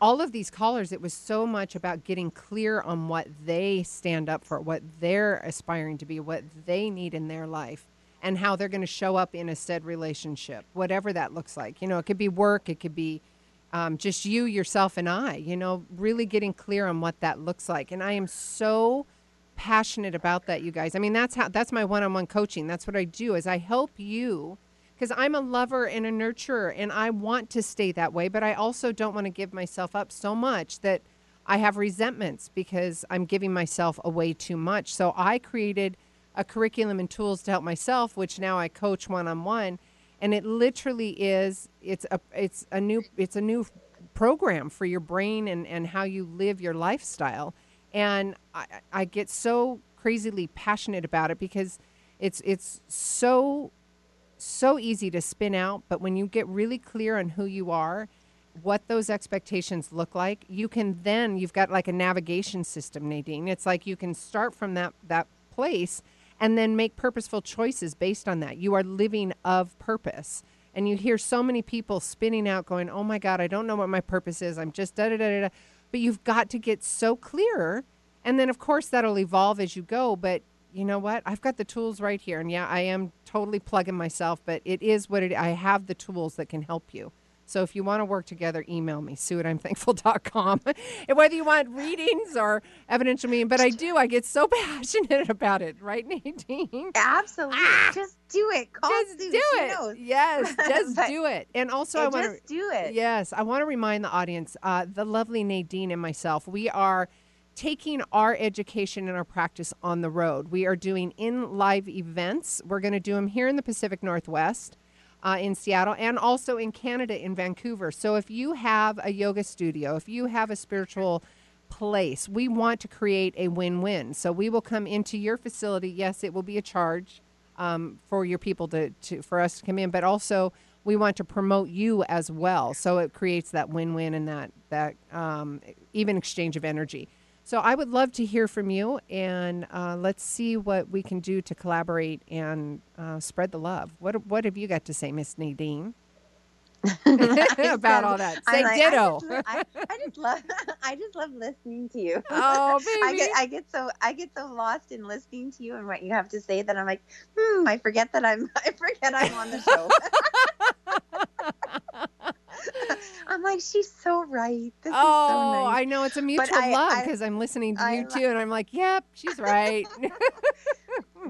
all of these callers. It was so much about getting clear on what they stand up for, what they're aspiring to be, what they need in their life, and how they're going to show up in a said relationship, whatever that looks like. You know, it could be work, it could be um, just you, yourself, and I. You know, really getting clear on what that looks like, and I am so passionate about that you guys. I mean that's how that's my one-on-one coaching. That's what i do is i help you because i'm a lover and a nurturer and i want to stay that way but i also don't want to give myself up so much that i have resentments because i'm giving myself away too much. So i created a curriculum and tools to help myself which now i coach one-on-one and it literally is it's a it's a new it's a new program for your brain and and how you live your lifestyle and I, I get so crazily passionate about it because it's it's so so easy to spin out but when you get really clear on who you are what those expectations look like you can then you've got like a navigation system nadine. It's like you can start from that that place and then make purposeful choices based on that. You are living of purpose. And you hear so many people spinning out going oh my god i don't know what my purpose is. I'm just da da da da but you've got to get so clear and then of course that'll evolve as you go but you know what? I've got the tools right here. And yeah i am totally plugging myself but it is what it i have the tools that can help you so if you want to work together email me sue at imthankful.com and whether you want readings or evidential meeting but i do i get so [LAUGHS] passionate about it right nadine Absolutely. just do it. Call just Sue. do She it knows. yes [LAUGHS] just do it and also i want just do it. Yes, I want to remind the audience, uh, the lovely Nadine and myself, we are taking our education and our practice on the road. We are doing in live events. We're going to do them here in the Pacific Northwest. Uh, in Seattle and also in Canada in Vancouver. So, if you have a yoga studio, if you have a spiritual place, we want to create a win win. So, we will come into your facility. Yes, it will be a charge um, for your people to, to for us to come in, but also we want to promote you as well. So it creates that win-win and that that um, even exchange of energy. So I would love to hear from you, and uh, let's see what we can do to collaborate and uh, spread the love. What What have you got to say, Miss Nadine? [LAUGHS] about all that. Say like, ditto. I just, I, I just love [LAUGHS] I just love listening to you. [LAUGHS] Oh, I baby. get I get so I get so lost in listening to you and what you have to say that I'm like, hmm, I forget that I'm I forget I'm on the show. [LAUGHS] I'm like, she's so right. This oh, is so nice. I know it's a mutual I- love because I'm listening to I you too, and I'm like, yep, she's [LAUGHS] right. [LAUGHS]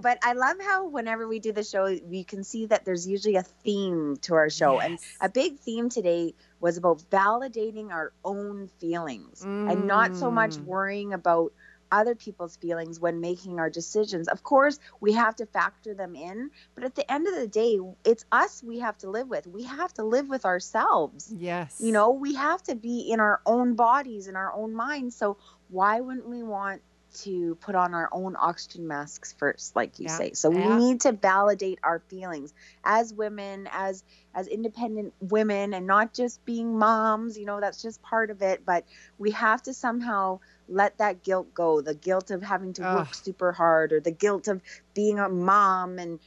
but I love how whenever we do the show, we can see that there's usually a theme to our show. And a big theme today was about validating our own feelings and not so much Mm. worrying about other people's feelings when making our decisions. Of course, we have to factor them in, but at the end of the day, it's us we have to live with. We have to live with ourselves. yes. You know, we have to be in our own bodies, in our own minds. So why wouldn't we want to put on our own oxygen masks first, like you Yeah. say? So we Yeah. need to validate our feelings as women, as as independent women, and not just being moms. You know, that's just part of it. But we have to somehow let that guilt go the guilt of having to work super hard or the guilt of being a mom and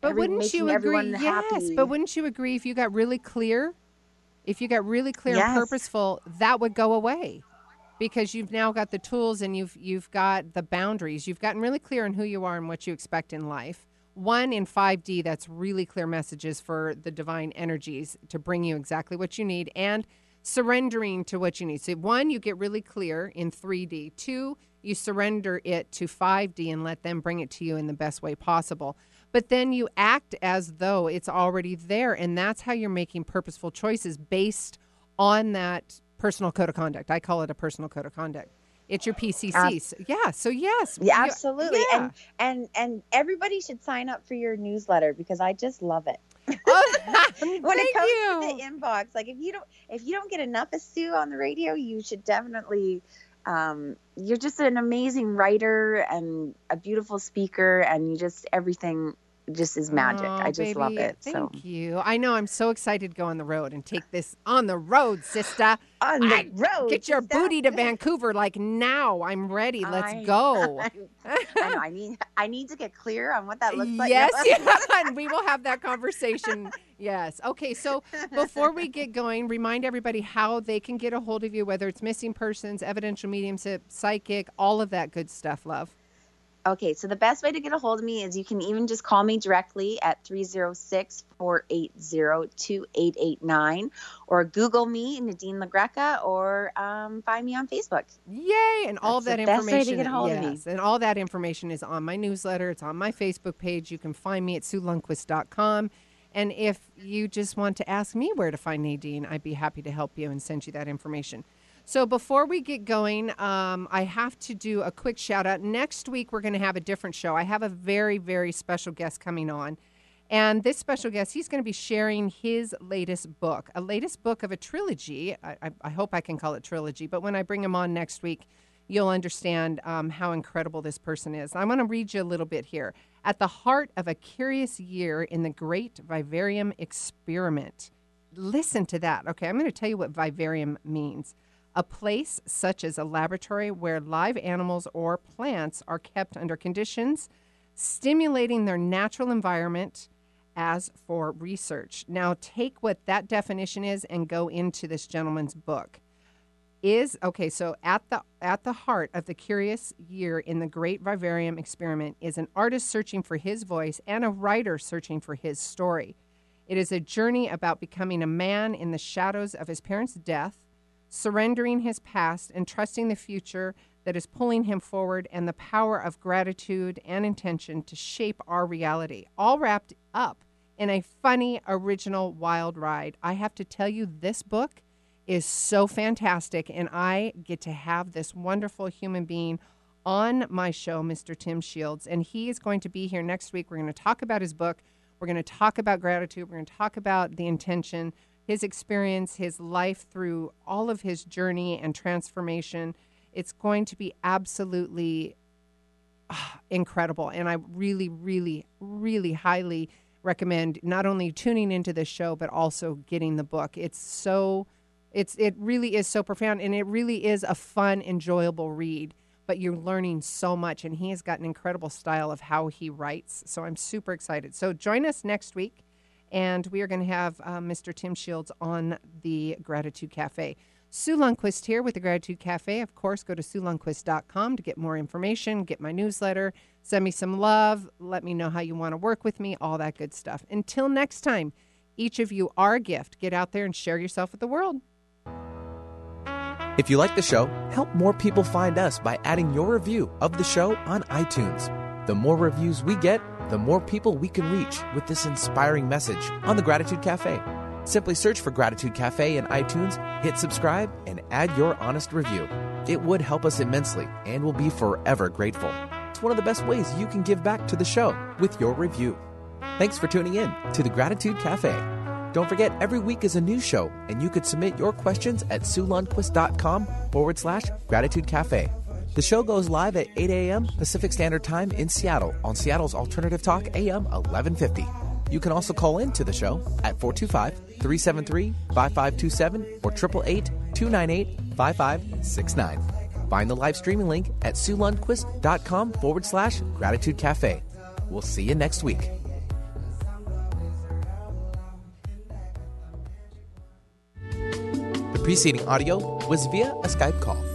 But every- wouldn't you agree? Yes, happy. but wouldn't you agree if you got really clear, if you got really clear and purposeful, that would go away, because you've now got the tools and you've you've got the boundaries. You've gotten really clear on who you are and what you expect in life. One in 5D, that's really clear messages for the divine energies to bring you exactly what you need and surrendering to what you need. So, one, you get really clear in 3D. Two, you surrender it to 5D and let them bring it to you in the best way possible. But then you act as though it's already there. And that's how you're making purposeful choices based on that personal code of conduct. I call it a personal code of conduct. It's your PCC. Ab- So- yeah. So, yes. Yeah, absolutely. yeah. And and and everybody should sign up for your newsletter because I just love it. Oh, [LAUGHS] when it comes you. to the inbox, like if you don't if you don't get enough of Sue on the radio, you should definitely um, you're just an amazing writer and a beautiful speaker and you just everything just is magic. Oh, I just love baby, it. So Thank you. I know. I'm so excited to go on the road and take this on the road, sister. on the I- road. Get your sister. booty to [LAUGHS] Vancouver like now. I'm ready. Let's I- go. [LAUGHS] I know. I need I need to get clear on what that looks like. yes, yeah, [LAUGHS] and we will have that conversation. Yes. Okay. So before we get going, remind everybody how they can get a hold of you, whether it's missing persons, evidential mediumship, psychic, all of that good stuff. Love. Okay, so the best way to get a hold of me is you can even just call me directly at 306 480 2889 or Google me, Nadine LaGreca, or um, find me on Facebook. Yay! And all That's that the best way to information. get a hold of me. yes, and all that information is on my newsletter. It's on my Facebook page. You can find me at SueLundquist.com. And if you just want to ask me where to find Nadine, I'd be happy to help you and send you that information. So before we get going, um, I have to do a quick shout out. Next week, we're going to have a different show. I have a very, very special guest coming on. And this special guest, he's going to be sharing his latest book, a latest book of a trilogy. I, I, I hope I can call it trilogy, but when I bring him on next week, you'll understand um, how incredible this person is. I'm going to read you a little bit here. At the heart of a curious year in the great vivarium experiment. Listen to that. Okay, I'm going to tell you what vivarium means. A place such as a laboratory where live animals or plants are kept under conditions stimulating their natural environment as for research. Now, take what that definition is and go into this gentleman's book. Is okay, so at the at the heart of the curious year in the Great Vivarium experiment is an artist searching for his voice and a writer searching for his story. It is a journey about becoming a man in the shadows of his parents' death, surrendering his past and trusting the future that is pulling him forward, and the power of gratitude and intention to shape our reality, all wrapped up in a funny, original, wild ride. I have to tell you, this book is so fantastic, and I get to have this wonderful human being on my show, Mr. Tim Shields, and he is going to be here next week. We're going to talk about his book. We're going to talk about gratitude. We're going to talk about the intention, his experience, his life through all of his journey and transformation. It's going to be absolutely ah, incredible. And I really, really, really highly recommend not only tuning into this show, but also getting the book. It's so, it's, it really is so profound and it really is a fun, enjoyable read. but you're learning so much. And he has got an incredible style of how he writes. So I'm super excited. So join us next week, and we are going to have uh, Mr. Tim Shields on the Gratitude Cafe. Sue Lundquist here with the Gratitude Cafe. Of course, go to SueLundquist.com to get more information, get my newsletter, send me some love, let me know how you want to work with me, all that good stuff. Until next time, each of you are a gift. Get out there and share yourself with the world. If you like the show, help more people find us by adding your review of the show on iTunes. The more reviews we get, the more people we can reach with this inspiring message on the Gratitude Cafe. Simply search for Gratitude Cafe in iTunes, hit subscribe, and add your honest review. It would help us immensely and we'll be forever grateful. It's one of the best ways you can give back to the show with your review. Thanks for tuning in to the Gratitude Cafe. Don't forget, every week is a new show, and you could submit your questions at SueLundquist.com forward slash Gratitude Cafe. The show goes live at 8 a.m. Pacific Standard Time in Seattle on Seattle's Alternative Talk AM 1150. You can also call in to the show at 425 373 5527 or 888 298 5569. Find the live streaming link at SueLundquist.com forward slash Gratitude Cafe. We'll see you next week. The preceding audio was via a Skype call.